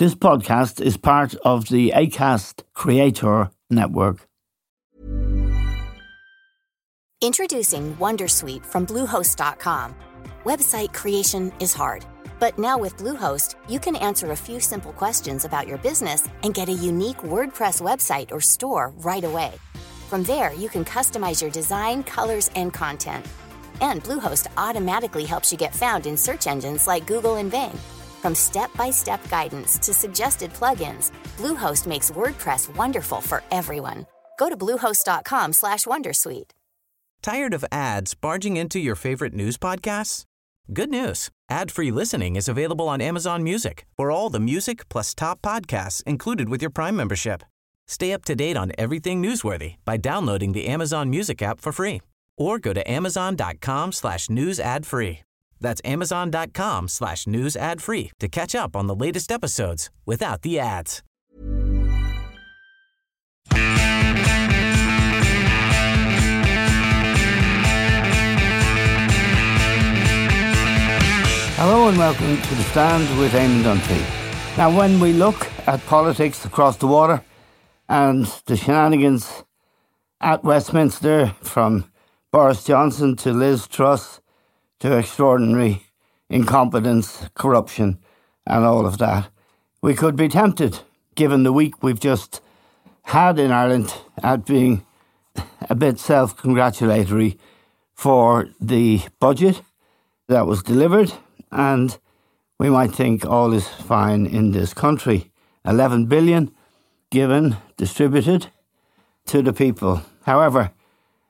This podcast is part of the ACAST Creator Network. Introducing Wondersuite from Bluehost.com. Website creation is hard, but now with Bluehost, you can answer a few simple questions about your business and get a unique WordPress website or store right away. From there, you can customize your design, colors, and content. And Bluehost automatically helps you get found in search engines like Google and Bing. From step-by-step guidance to suggested plugins, Bluehost makes WordPress wonderful for everyone. Go to bluehost.com/wondersuite. Tired of ads barging into your favorite news podcasts? Good news. Ad-free listening is available on Amazon Music. For all the music plus top podcasts included with your Prime membership. Stay up to date on everything newsworthy by downloading the Amazon Music app for free or go to amazon.com That's amazon.com slash news ad free to catch up on the latest episodes without the ads. Hello and welcome to The Stand with Eamon Dunphy. Now, when we look at politics across the water and the shenanigans at Westminster from Boris Johnson to Liz Truss to extraordinary incompetence, corruption, and all of that. We could be tempted, given the week we've just had in Ireland, at being a bit self congratulatory for the budget that was delivered, and we might think all is fine in this country. 11 billion given, distributed to the people. However,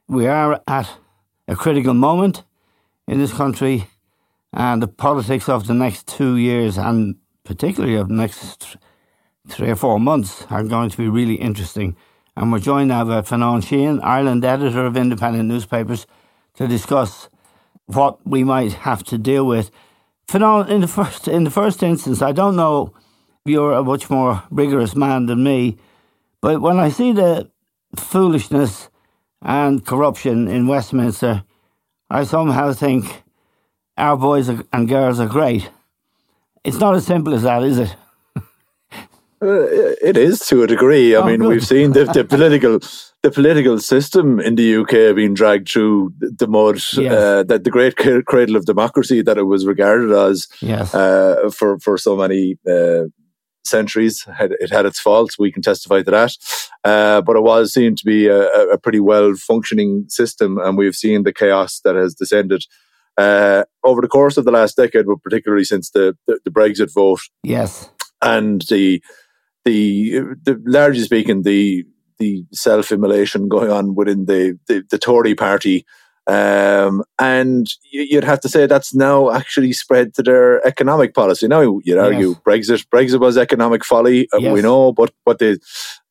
we are at a critical moment in this country, and the politics of the next two years, and particularly of the next three or four months, are going to be really interesting. And we're joined now by Fionnán Sheahan, Ireland editor of independent newspapers, to discuss what we might have to deal with. Fionnán, in the first in the first instance, I don't know you're a much more rigorous man than me, but when I see the foolishness and corruption in Westminster, I somehow think our boys and girls are great. It's not as simple as that, is it? Uh, it is to a degree. I oh, mean, good. we've seen the, the political the political system in the UK being dragged through the mud. Yes. Uh, that the great cradle of democracy that it was regarded as yes. uh, for for so many uh, centuries. It had its faults. We can testify to that. Uh, but it was seen to be a, a, pretty well functioning system. And we've seen the chaos that has descended uh, over the course of the last decade, but particularly since the, the, the Brexit vote. Yes. And the, the, the largely speaking, the, the self immolation going on within the, the, the Tory party um, and you'd have to say that's now actually spread to their economic policy. Now you'd argue yes. Brexit, Brexit was economic folly. Uh, yes. We know, but but they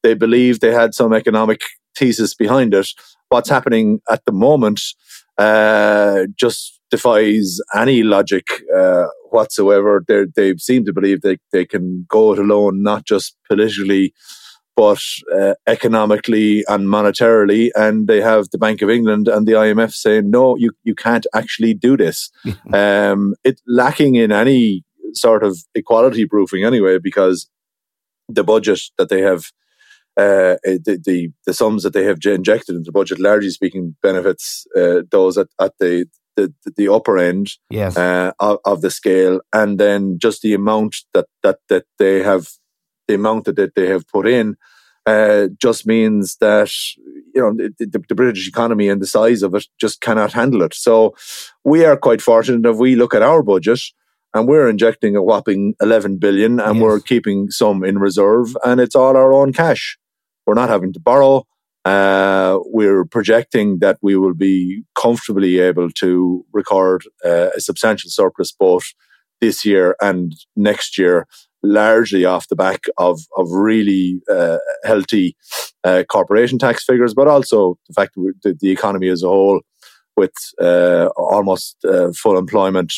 they believe they had some economic thesis behind it. What's happening at the moment uh, just defies any logic uh, whatsoever. They they seem to believe they they can go it alone, not just politically but uh, economically and monetarily. And they have the Bank of England and the IMF saying, no, you, you can't actually do this. um, it lacking in any sort of equality proofing anyway, because the budget that they have, uh, the, the, the sums that they have injected into the budget, largely speaking, benefits uh, those at, at the, the, the upper end yes. uh, of, of, the scale, and then just the amount that that that they have the amount that they have put in uh, just means that you know the, the, the, British economy and the size of it just cannot handle it. So we are quite fortunate if we look at our budget and we're injecting a whopping 11 billion and yes. we're keeping some in reserve and it's all our own cash. We're not having to borrow. Uh, we're projecting that we will be comfortably able to record uh, a substantial surplus both this year and next year largely off the back of of really uh, healthy uh, corporation tax figures, but also the fact that the economy as a whole, with uh, almost uh, full employment,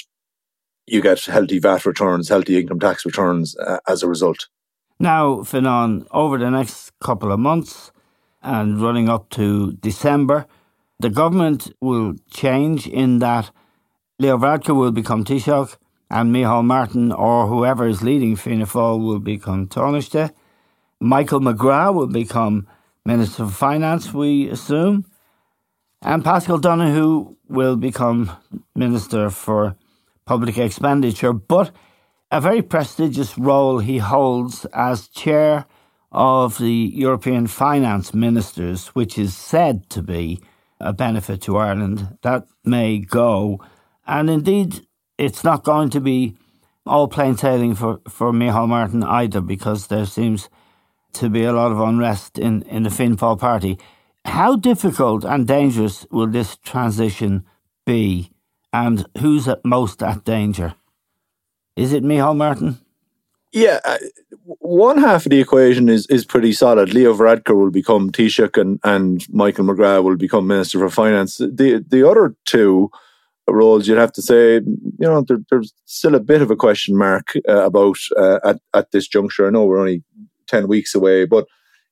you get healthy VAT returns, healthy income tax returns uh, as a result. Now, Fionnán, over the next couple of months and running up to December, the government will change in that Leo Varadkar will become Taoiseach and Micheál Martin or whoever is leading Fianna Fáil will become Taoiseach. Michael McGrath will become Minister of Finance, we assume. And Paschal Donohoe will become Minister for Public Expenditure. But a very prestigious role he holds as chair of the European Finance Ministers, which is said to be a benefit to Ireland. That may go. And indeed, it's not going to be all plain sailing for, for Micheál Martin either, because there seems to be a lot of unrest in, in the Finn party. How difficult and dangerous will this transition be, and who's at most at danger? Is it Micheál Martin? Yeah, uh, one half of the equation is is pretty solid. Leo Varadkar will become Taoiseach and, and Michael McGrath will become Minister for Finance. The the other two roles, you'd have to say, you know, there, there's still a bit of a question mark uh, about uh, at at this juncture. I know we're only ten weeks away, but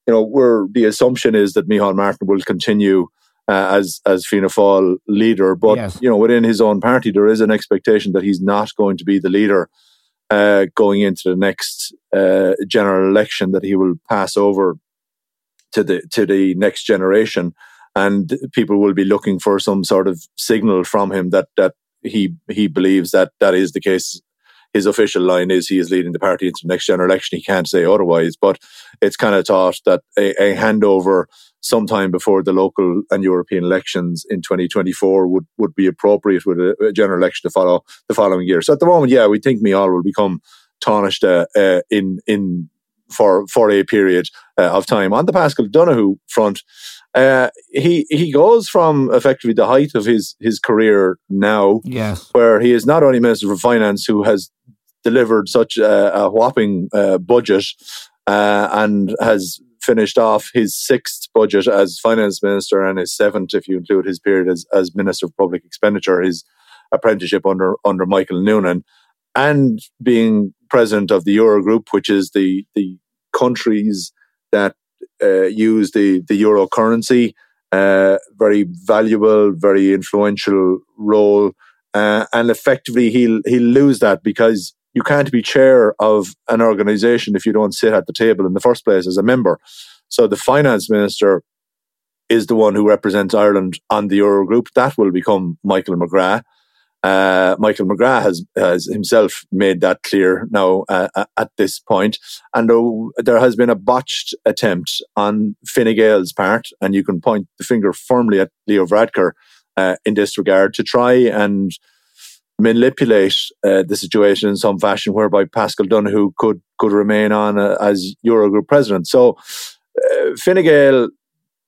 you know, where the assumption is that Micheál Martin will continue uh, as as Fianna Fáil leader, but yes. you know, within his own party, there is an expectation that he's not going to be the leader uh, going into the next uh, general election. That he will pass over to the to the next generation and people will be looking for some sort of signal from him that that he he believes that that is the case. His official line is he is leading the party into the next general election. He can't say otherwise, but it's kind of thought that a, a handover sometime before the local and European elections in 2024 would, would be appropriate with a, a general election to follow the following year. So at the moment, yeah, we think Micheál will become Tánaiste uh, uh, in in for for a period uh, of time. On the Paschal Donohoe front, uh, he he goes from effectively the height of his his career now, yes, where he is not only Minister for Finance who has delivered such a, a whopping uh, budget uh, and has finished off his sixth budget as finance minister and his seventh, if you include his period as, as minister of public expenditure, his apprenticeship under under Michael Noonan, and being president of the Eurogroup, which is the the countries that uh, use the the euro currency. Uh, very valuable, very influential role, uh, and effectively he'll he'll lose that because you can't be chair of an organization if you don't sit at the table in the first place as a member. So the finance minister is the one who represents Ireland on the Eurogroup. That will become Michael McGrath. Uh, Michael McGrath has, has himself made that clear now uh, at this point. And uh, there has been a botched attempt on Fine Gael's part, and you can point the finger firmly at Leo Varadkar uh, in this regard to try and manipulate uh, the situation in some fashion whereby Paschal Donohoe could, could remain on uh, as Eurogroup president. So Fine Gael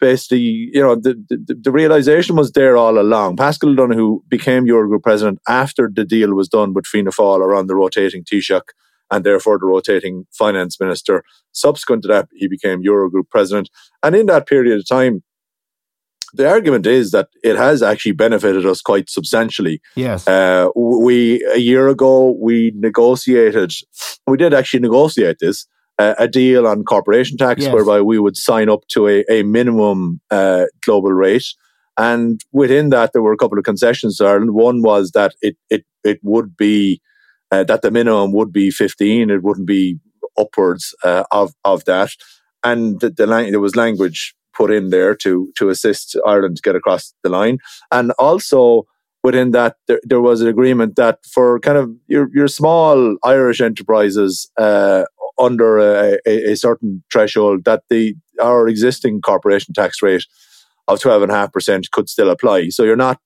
basically, you know, the, the, the, realization was there all along. Paschal Donohoe became Eurogroup president after the deal was done with Fianna Fáil around the rotating Taoiseach and therefore the rotating finance minister. Subsequent to that, he became Eurogroup president. And in that period of time, the argument is that it has actually benefited us quite substantially. Yes. Uh, we, a year ago, we negotiated, we did actually negotiate this a deal on corporation tax yes. whereby we would sign up to a, a minimum uh, global rate. And within that, there were a couple of concessions to Ireland. One was that it, it, it would be, uh, that the minimum would be 15. It wouldn't be upwards uh, of, of that. And the, the lang- there was language put in there to, to assist Ireland to get across the line. And also, within that, there, there was an agreement that for kind of your, your small Irish enterprises uh, under a, a, a, certain threshold that the our existing corporation tax rate of twelve and a half percent could still apply. So you're not,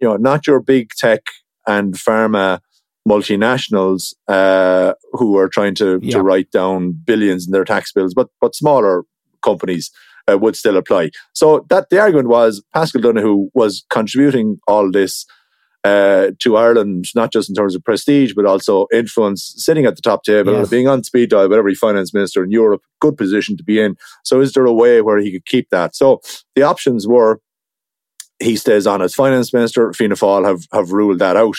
you know, not your big tech and pharma multinationals uh, who are trying to, yeah. to write down billions in their tax bills, but but smaller companies uh, would still apply. So that the argument was Paschal Donohoe was contributing all this uh, to Ireland, not just in terms of prestige, but also influence, sitting at the top table, yes. being on speed dial with every finance minister in Europe, good position to be in. So, is there a way where he could keep that? So, the options were he stays on as finance minister. Fianna Fáil have, have ruled that out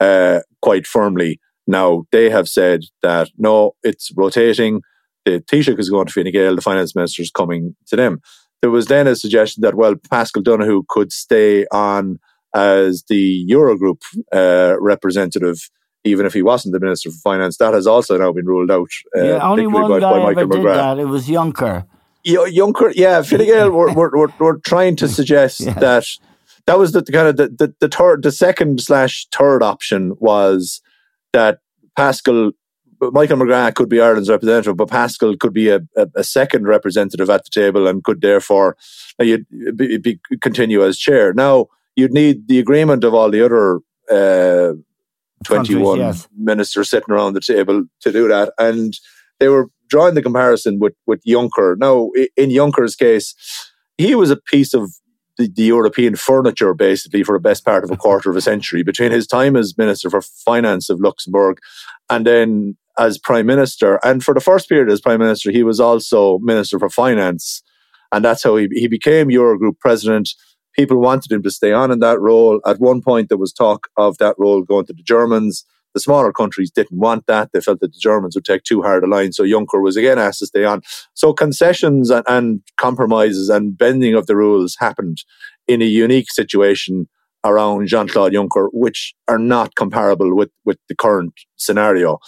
uh, quite firmly. Now, they have said that no, it's rotating. The Taoiseach is going to Fine Gael, the finance minister is coming to them. There was then a suggestion that, well, Paschal Donohoe could stay on as the Eurogroup uh, representative even if he wasn't the Minister for Finance. That has also now been ruled out. Uh, yeah, only one by, guy by ever did that. It was Juncker. Juncker, yeah, Fine Gael were, were, were, were, trying to suggest yeah. that that was the, the kind of the, the, the third, the second slash third option was that Paschal Michael McGrath could be Ireland's representative, but Paschal could be a, a, a second representative at the table and could therefore uh, you'd be, be, continue as chair. Now you'd need the agreement of all the other uh, twenty-one yes. ministers sitting around the table to do that, and they were drawing the comparison with with Juncker. Now in Juncker's case, he was a piece of the, the, European furniture basically for the best part of a quarter of a century between his time as Minister for Finance of Luxembourg and then as prime minister. And for the first period as prime minister, he was also minister for finance. And that's how he, he became Eurogroup president. People wanted him to stay on in that role. At one point, there was talk of that role going to the Germans. The smaller countries didn't want that. They felt that the Germans would take too hard a line. So Juncker was again asked to stay on. So concessions and, and compromises and bending of the rules happened in a unique situation around Jean Claude Juncker, which are not comparable with, with the current scenario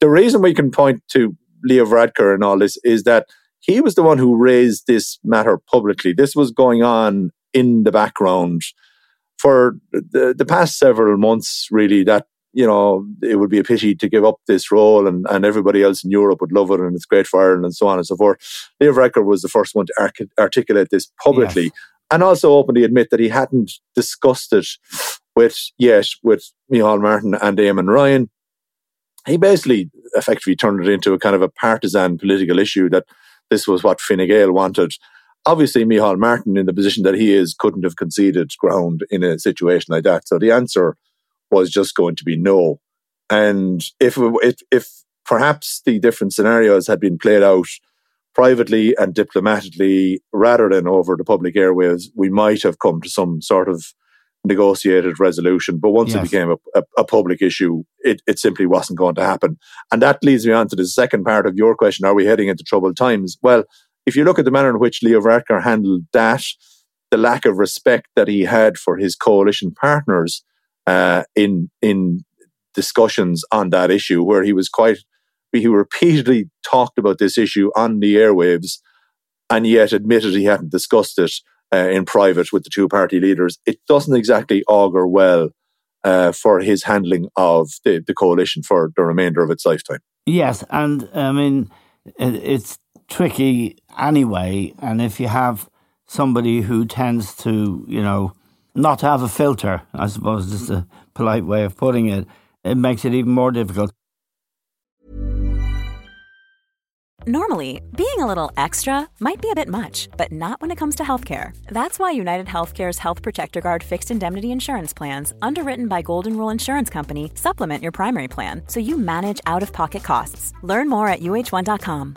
the reason we can point to Leo Varadkar and all this is that he was the one who raised this matter publicly. This was going on in the background for the, the past several months, really, that, you know, it would be a pity to give up this role and, and everybody else in Europe would love it and it's great for Ireland and so on and so forth. Leo Varadkar was the first one to arc- articulate this publicly yes. and also openly admit that he hadn't discussed it with, yet, with Micheál Martin and Eamon Ryan he basically effectively turned it into a kind of a partisan political issue that this was what Fine Gael wanted. Obviously, Micheál Martin, in the position that he is, couldn't have conceded ground in a situation like that. So the answer was just going to be no. And if if, if perhaps the different scenarios had been played out privately and diplomatically rather than over the public airwaves, we might have come to some sort of negotiated resolution. But once yes. it became a, a, a, public issue, it, it simply wasn't going to happen. And that leads me on to the second part of your question Are we heading into troubled times? Well, if you look at the manner in which Leo Varadkar handled that, the lack of respect that he had for his coalition partners uh, in in discussions on that issue, where he was quite he repeatedly talked about this issue on the airwaves, and yet admitted he hadn't discussed it uh, in private with the two party leaders, it doesn't exactly augur well uh, for his handling of the, the coalition for the remainder of its lifetime. Yes, and I mean, it's tricky anyway. And if you have somebody who tends to, you know, not have a filter, I suppose is a polite way of putting it, it makes it even more difficult. Normally, being a little extra might be a bit much, but not when it comes to healthcare. That's why United Healthcare's Health Protector Guard fixed indemnity insurance plans, underwritten by Golden Rule Insurance Company, supplement your primary plan so you manage out of pocket costs. Learn more at uh1.com.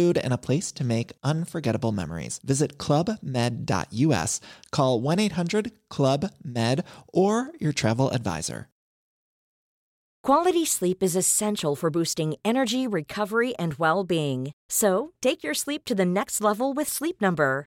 food, and a place to make unforgettable memories. Visit clubmed.us, call 1 800 Club Med, or your travel advisor. Quality sleep is essential for boosting energy, recovery, and well being. So take your sleep to the next level with Sleep Number.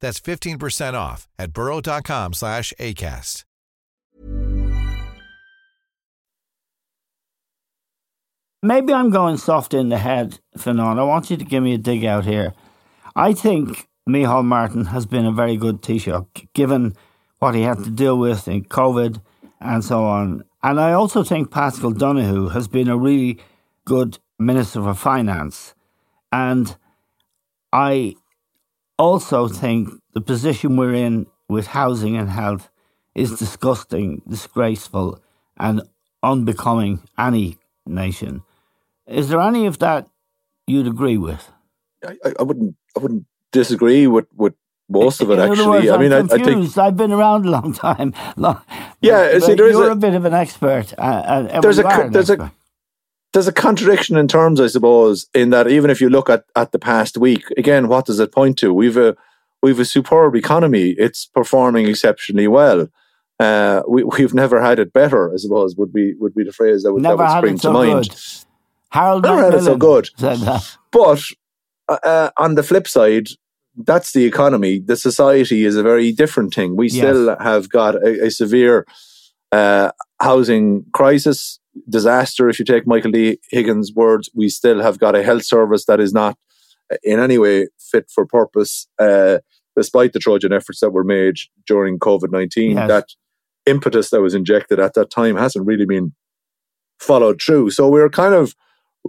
That's 15% off at burrow.com slash ACAST. Maybe I'm going soft in the head, Fionnán. I want you to give me a dig out here. I think Micheál Martin has been a very good Taoiseach, given what he had to deal with in COVID and so on. And I also think Paschal Donohoe has been a really good Minister for Finance. And I also think the position we're in with housing and health is disgusting, disgraceful, and unbecoming any nation. Is there any of that you'd agree with? I, I wouldn't. I wouldn't disagree with, with most of it. In actually, words, I mean, I, I'm I think confused. I've been around a long time. Long, Yeah, but see, there is you're a- a, bit of an expert. Uh, uh, There's a you co- are an there's a- expert. There's a contradiction in terms, I suppose, in that even if you look at, at the past week, again, what does it point to? We've a we've a superb economy. It's performing exceptionally well. Uh, we we've never had it better, I suppose, would be would be the phrase that would, Never that would had spring it so to mind. good. Harold Never had it so good. But uh, on the flip side, that's the economy. The society is a very different thing. We Yes. still have got a, a severe uh, housing crisis, disaster. If you take Michael D. Higgins' words, we still have got a health service that is not in any way fit for purpose, uh, despite the Trojan efforts that were made during COVID 19. Yes. That impetus that was injected at that time hasn't really been followed through. So we're kind of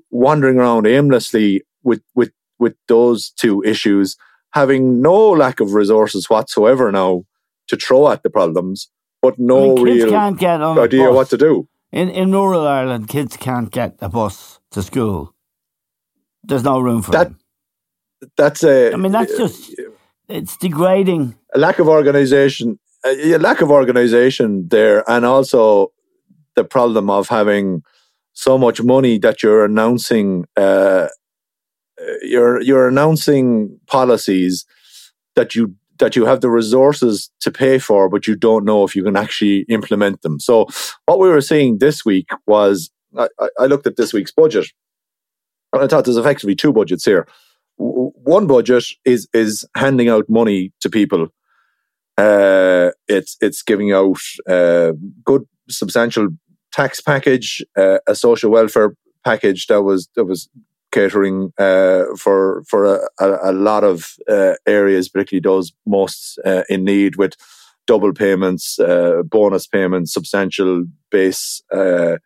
wandering around aimlessly with, with, with those two issues, having no lack of resources whatsoever now to throw at the problems, but I no mean, real can't get on idea what to do. In in rural Ireland, kids can't get a bus to school. There's no room for That- them. That's a. I mean, that's just it's degrading. a lack of organization, a lack of organization there, and also the problem of having so much money that you're announcing, uh, you're you're announcing policies that you that you have the resources to pay for, but you don't know if you can actually implement them. So, what we were seeing this week was I, I- looked at this week's budget, and I thought there's effectively two budgets here one budget is is handing out money to people. Uh, it's it's giving out uh, good substantial tax package, uh, a social welfare package that was that was catering uh, for for a, a, lot of uh, areas, particularly those most uh, in need, with double payments, uh, bonus payments, substantial base uh,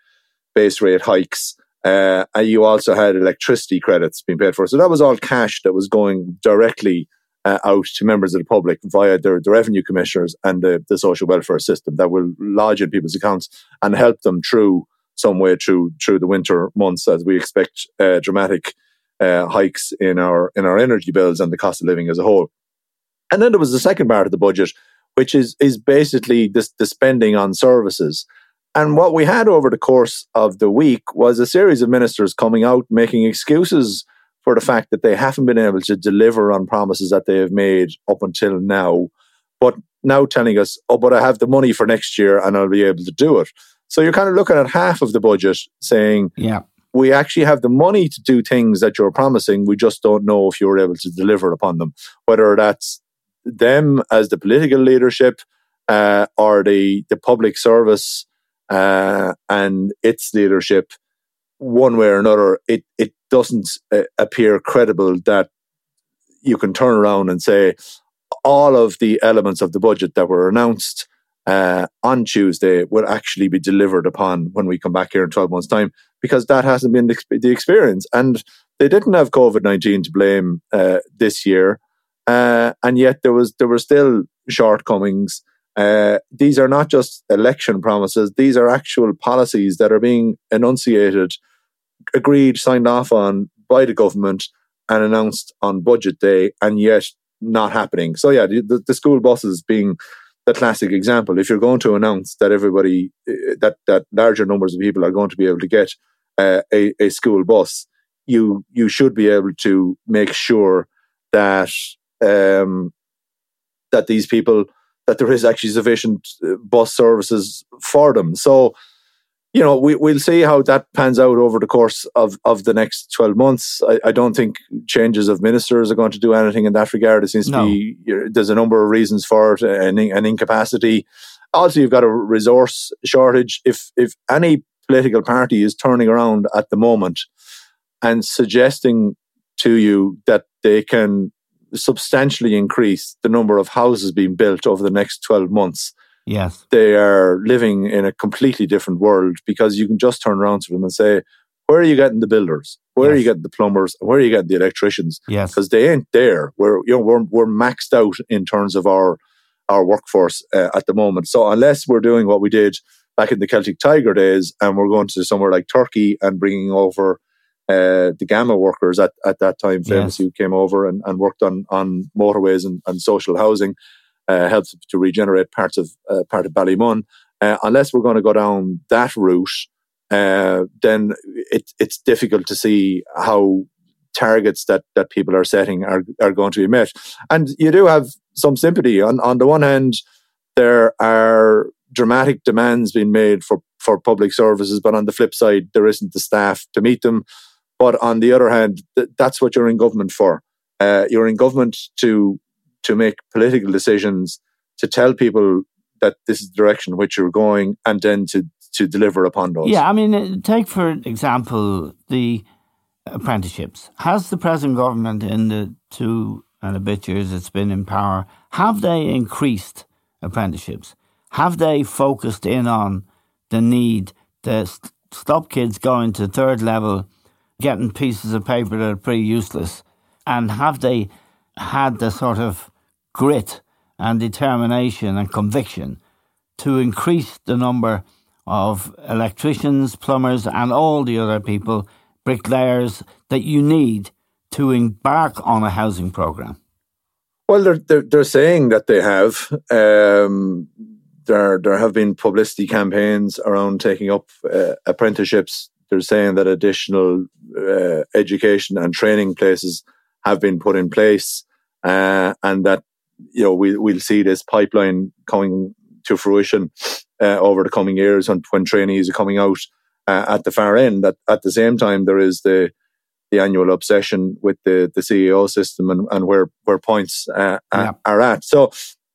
base rate hikes. Uh, and you also had electricity credits being paid for. So that was all cash that was going directly out to members of the public via the, the revenue commissioners and the, the social welfare system that will lodge in people's accounts and help them through some way through through the winter months as we expect uh, dramatic uh, hikes in our in our energy bills and the cost of living as a whole. And then there was the second part of the budget, which is is basically this, the spending on services. And what we had over the course of the week was a series of ministers coming out making excuses for the fact that they haven't been able to deliver on promises that they have made up until now, but now telling us, oh, but I have the money for next year and I'll be able to do it. So you're kind of looking at half of the budget saying, Yeah. we actually have the money to do things that you're promising. We just don't know if you're able to deliver upon them. Whether that's them as the political leadership uh, or the the public service uh, and its leadership, one way or another, it it doesn't uh, appear credible that you can turn around and say all of the elements of the budget that were announced uh, on Tuesday will actually be delivered upon when we come back here in 12 months' time, because that hasn't been the, experience. And they didn't have COVID 19 to blame uh, this year. Uh, and yet there was there were still shortcomings. Uh, these are not just election promises; these are actual policies that are being enunciated, agreed, signed off on by the government, and announced on budget day, and yet not happening. So yeah, the, the school buses being the classic example. If you're going to announce that everybody, uh, that that larger numbers of people are going to be able to get uh, a, a school bus, you you should be able to make sure that um, that these people that there is actually sufficient uh, bus services for them. So you know, we, we'll see how that pans out over the course of, of the next 12 months. I, I don't think changes of ministers are going to do anything in that regard. It seems no. to be, there's a number of reasons for it, an, an incapacity. Also, you've got a resource shortage. If, if any political party is turning around at the moment and suggesting to you that they can substantially increase the number of houses being built over the next 12 months, Yes. They are living in a completely different world because you can just turn around to them and say, where are you getting the builders? Where yes. are you getting the plumbers? Where are you getting the electricians? Yes. Because they ain't there. We're, you know, we're, we're maxed out in terms of our, our workforce uh, at the moment. So unless we're doing what we did back in the Celtic Tiger days and we're going to somewhere like Turkey and bringing over uh, the Gama workers at, at that time, famously, yes. who came over and, and worked on, on motorways and, and social housing uh, helps to regenerate parts of uh, part of Ballymun. Uh, unless we're going to go down that route, uh, then it, it's difficult to see how targets that, that people are setting are, are going to be met. And you do have some sympathy. On, on the one hand, there are dramatic demands being made for, for public services, but on the flip side, there isn't the staff to meet them. But on the other hand, th- that's what you're in government for. Uh, you're in government to to make political decisions, to tell people that this is the direction in which you're going, and then to to deliver upon those. Yeah, I mean, uh, take for example the apprenticeships. Has the present government in the two and a bit years it's been in power, have they increased apprenticeships? Have they focused in on the need to st- stop kids going to third level, getting pieces of paper that are pretty useless? And have they had the sort of grit and determination and conviction to increase the number of electricians, plumbers, and all the other people, bricklayers, that you need to embark on a housing program? Well, they're, they're, they're saying that they have. Um, there, there have been publicity campaigns around taking up uh, apprenticeships. They're saying that additional uh, education and training places have been put in place, uh, and that you know, we, we'll see this pipeline coming to fruition uh, over the coming years when, when trainees are coming out uh, at the far end. At, at the same time, there is the the annual obsession with the, the CAO system and, and where, where points uh, yeah. are at. So,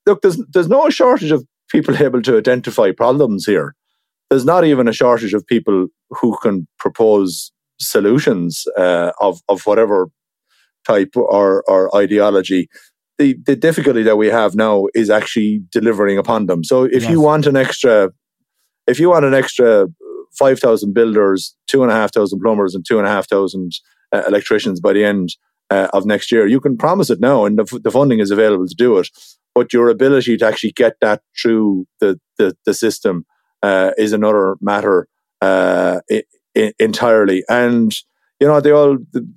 look, there's, there's no shortage of people able to identify problems here. There's not even a shortage of people who can propose solutions uh, of, of whatever type or, or ideology the, the difficulty that we have now is actually delivering upon them. So if yes. you want an extra, if you want an extra 5,000 builders, two and a half thousand plumbers and two and a half thousand uh, electricians by the end uh, of next year, you can promise it now and the, the funding is available to do it. But your ability to actually get that through the, the, the system uh, is another matter uh, I- I- entirely. And, you know, they all, the,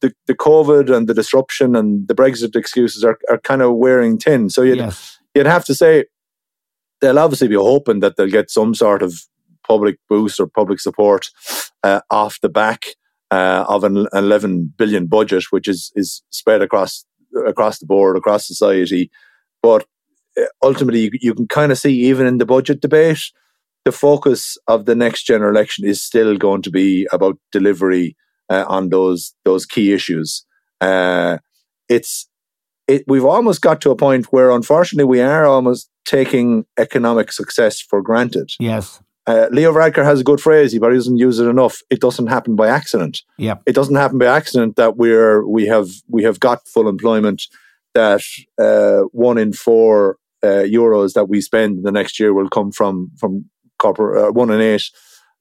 the, the COVID and the disruption and the Brexit excuses are, are kind of wearing thin. So you'd, yes. you'd have to say they'll obviously be hoping that they'll get some sort of public boost or public support uh, off the back uh, of an 11 billion budget, which is, is spread across across the board, across society. But uh, ultimately, you, you can kind of see even in the budget debate, the focus of the next general election is still going to be about delivery uh, on those those key issues. Uh, it's it, we've almost got to a point where, unfortunately, we are almost taking economic success for granted. Yes. Uh, Leo Varadkar has a good phrase, but he doesn't use it enough. It doesn't happen by accident. Yeah. It doesn't happen by accident that we're we have we have got full employment. That uh, one in four uh, euros that we spend in the next year will come from from corporate uh, one in eight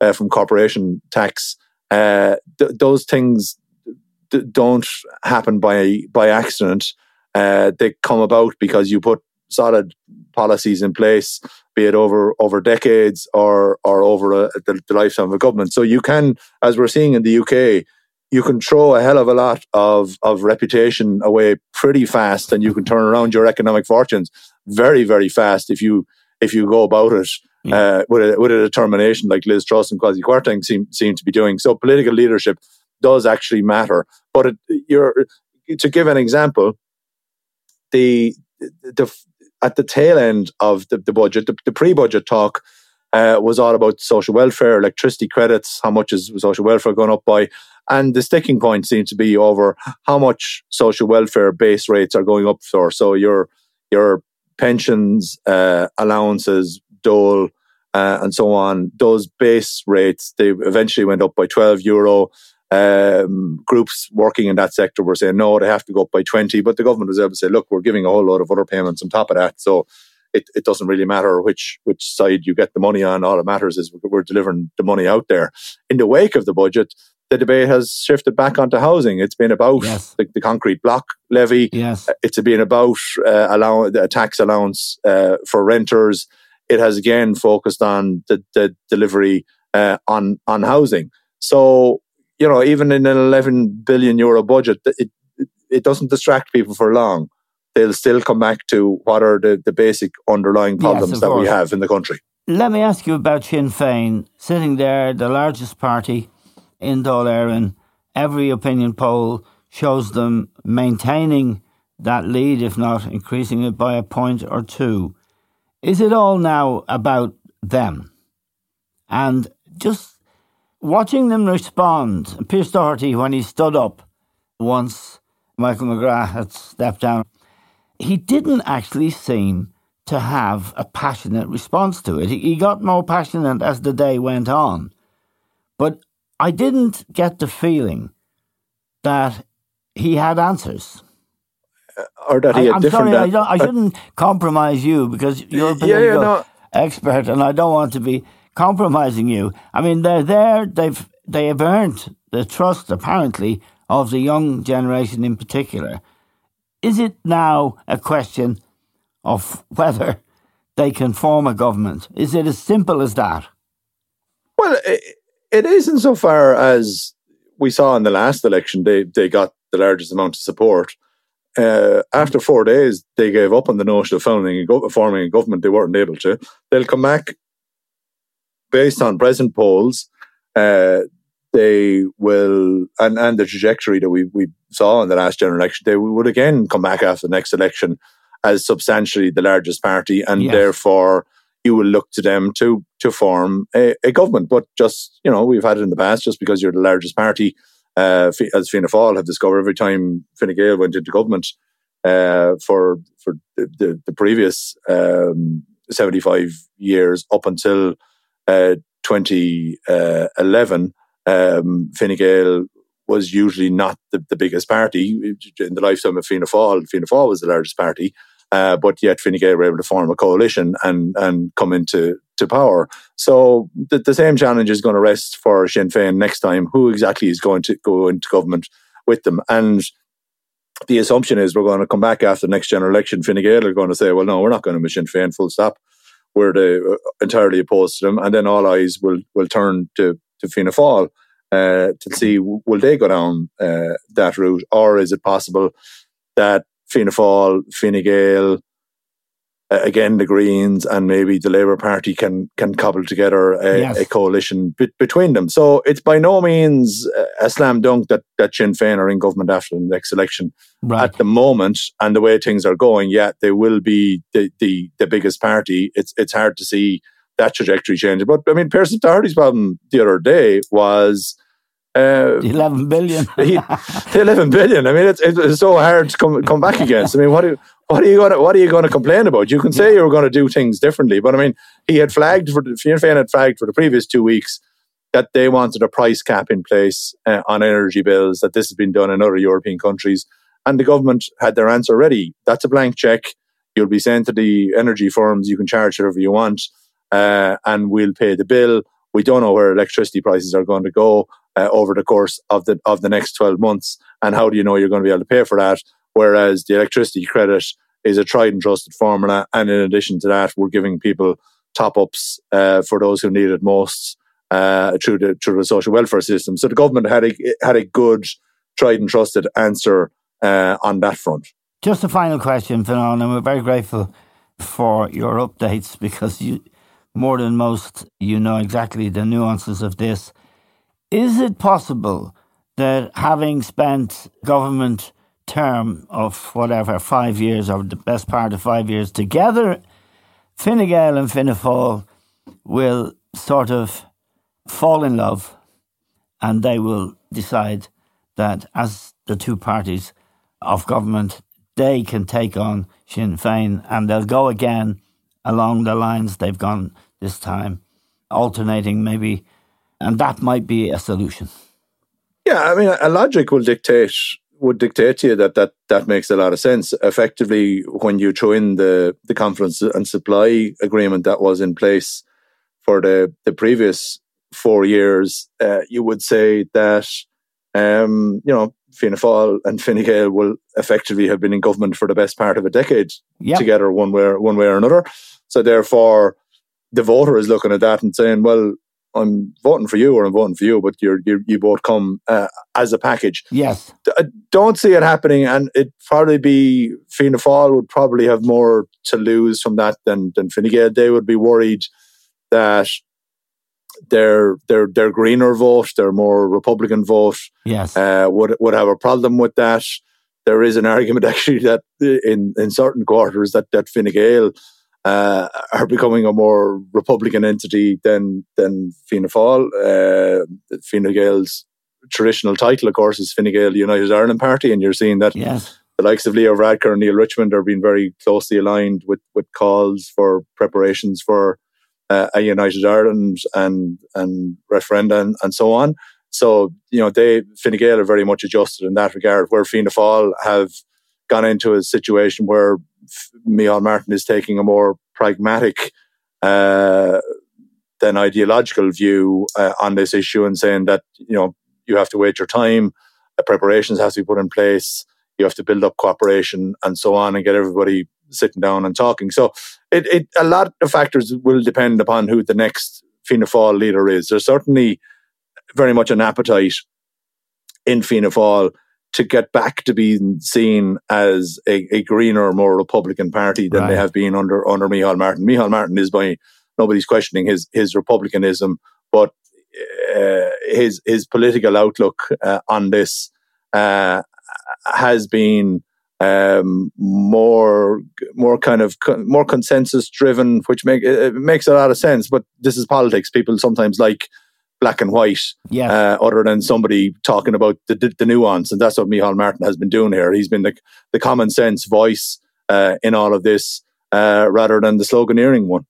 uh, from corporation tax uh, th- those things don't happen by by accident. Uh, they come about because you put solid policies in place, be it over over decades or or over a, the, the lifetime of a government. So you can, as we're seeing in the UK, you can throw a hell of a lot of, of reputation away pretty fast and you can turn around your economic fortunes very, very fast if you if you go about it uh, with, a, with a determination like Liz Truss and Kwasi Kwarteng seem, seem to be doing. So political leadership does actually matter. But it, you're, to give an example, the, the at the tail end of the, the budget, the, the pre-budget talk, uh, was all about social welfare, electricity credits, how much is social welfare going up by, and the sticking point seems to be over how much social welfare base rates are going up for. So your your pensions, uh, allowances, dole, uh, and so on, those base rates they eventually went up by twelve euro. Um, groups working in that sector were saying no, they have to go up by twenty, but the government was able to say, look, we're giving a whole lot of other payments on top of that, so it, it doesn't really matter which which side you get the money on. All it matters is we're delivering the money out there. In the wake of the budget, the debate has shifted back onto housing. It's been about yes. the, the, concrete block levy. Yes. It's been about uh, allow, a tax allowance uh, for renters. It has again focused on the, the delivery uh, on on housing. So you know, even in an 11 billion euro budget, it it doesn't distract people for long they'll still come back to what are the, the basic underlying problems yes, that course. we have in the country. Let me ask you about Sinn Féin, sitting there, the largest party in Dáil Éireann. Every opinion poll shows them maintaining that lead, if not increasing it by a point or two. Is it all now about them? And just watching them respond, Pearse Doherty, when he stood up once Michael McGrath had stepped down, he didn't actually seem to have a passionate response to it. He got more passionate as the day went on. But I didn't get the feeling that he had answers. Or that he had I, am different. Sorry, I, I, shouldn't compromise you because you're a political yeah, yeah, no. expert, and I don't want to be compromising you. I mean, they're there. They've they have earned the trust, apparently, of the young generation in particular. Is it now a question of whether they can form a government? Is it as simple as that? Well, it, it is insofar as we saw in the last election, they, they got the largest amount of support. Uh, after four days, they gave up on the notion of founding a forming a government. They weren't able to. They'll come back based on present polls. Uh, they will, and, and the trajectory that we, we saw in the last general election, they would again come back after the next election as substantially the largest party, and yes. therefore you will look to them to to form a, a, government. But just you know, we've had it in the past. Just because you're the largest party, uh, as Fianna Fáil have discovered, every time Fine Gael went into government uh, for for the, the, the previous um, seventy five years up until uh, 2011 um, Fine Gael was usually not the, the biggest party. In the lifetime of Fianna Fáil, Fianna Fáil was the largest party, uh, but yet Fine Gael were able to form a coalition and, and come into to power. So the, the same challenge is going to rest for Sinn Féin next time. Who exactly is going to go into government with them? And the assumption is we're going to come back after the next general election. Fine Gael are going to say, well, no, we're not going to miss Sinn Féin, full stop. We're the, uh, entirely opposed to them. And then all eyes will, will turn to to Fianna Fáil uh, to see will they go down uh, that route, or is it possible that Fianna Fáil, Fine Gael, again the Greens, and maybe the Labour Party can can cobble together a, yes. a coalition be- between them. So it's by no means a slam dunk that that Sinn Féin are in government after the next election. Right. At the moment, and the way things are going, yet they will be the, the the biggest party. It's it's hard to see that trajectory changing. But I mean, Pearse Doherty's problem the other day was. Uh, 11 billion. he, 11 billion. I mean, it's, it's so hard to come come back against. I mean, what are, what are you going to what are you going to complain about? You can say you were going to do things differently, but I mean, he had flagged for Fianna Fáil had flagged for the previous two weeks that they wanted a price cap in place uh, on energy bills. That this has been done in other European countries, and the government had their answer ready. That's a blank check. You'll be sent to the energy firms, you can charge whatever you want uh, and we'll pay the bill. We don't know where electricity prices are going to go uh, over the course of the of the next twelve months, and how do you know you're going to be able to pay for that? Whereas the electricity credit is a tried and trusted formula, and in addition to that, we're giving people top ups uh, for those who need it most uh, through the through the social welfare system. So the government had a had a good, tried and trusted answer uh, on that front. Just a final question, Fionnán, and we're very grateful for your updates because you more than most, you know exactly the nuances of this. Is it possible that having spent government term of whatever five years or the best part of five years together, Fine Gael and Fianna will sort of fall in love and they will decide that as the two parties of government, they can take on Sinn Féin and they'll go again along the lines they've gone this time, alternating maybe, and that might be a solution. Yeah, I mean, a logic will dictate would dictate to you that that that makes a lot of sense. Effectively, when you throw in the the confidence and supply agreement that was in place for the the previous four years, uh, you would say that um, you know Fianna Fáil and Fine Gael will effectively have been in government for the best part of a decade yep. together, one way one way or another. So therefore, the voter is looking at that and saying, "Well, I'm voting for you or I'm voting for you, but you're, you're you both come uh, as a package." Yes, I don't see it happening, and it probably be Fianna Fáil would probably have more to lose from that than than Fine Gael. They would be worried that their their their greener vote, their more Republican vote, yes, uh, would would have a problem with that. There is an argument actually that in in certain quarters that that Fine Gael uh, are becoming a more Republican entity than than Fianna Fáil. Uh, Fine Gael's traditional title, of course, is Fine Gael United Ireland Party, and you're seeing that yes. the likes of Leo Varadkar and Neale Richmond are being very closely aligned with with calls for preparations for uh, a United Ireland and and referenda and, and, so on. So you know they Fine Gael are very much adjusted in that regard. Where Fianna Fáil have gone into a situation where Micheál Martin is taking a more pragmatic uh, than ideological view uh, on this issue and saying that you know you have to wait your time, uh, preparations have to be put in place, you have to build up cooperation and so on, and get everybody sitting down and talking. So it, it a lot of factors will depend upon who the next Fianna Fáil leader is. There's certainly very much an appetite in Fianna Fáil to get back to being seen as a, a greener, more Republican party than right. they have been under under Micheál Martin. Micheál Martin is by nobody's questioning his his republicanism, but uh, his his political outlook uh, on this uh, has been um, more more kind of more consensus driven, which make it makes a lot of sense. But this is politics. People sometimes like black and white, yeah. Uh, other than somebody talking about the, the, the, nuance, and that's what Micheál Martin has been doing here. He's been the the common sense voice uh, in all of this, uh, rather than the sloganeering one.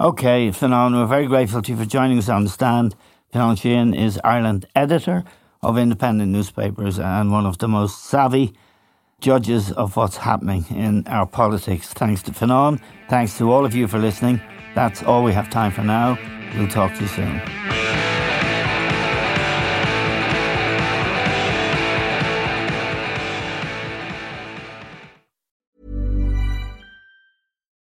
Okay, Fionnán, we're very grateful to you for joining us on the stand. Fionnán Sheahan is Ireland editor of independent newspapers and one of the most savvy judges of what's happening in our politics. Thanks to Fionnán. Thanks to all of you for listening. That's all we have time for now. We'll talk to you soon.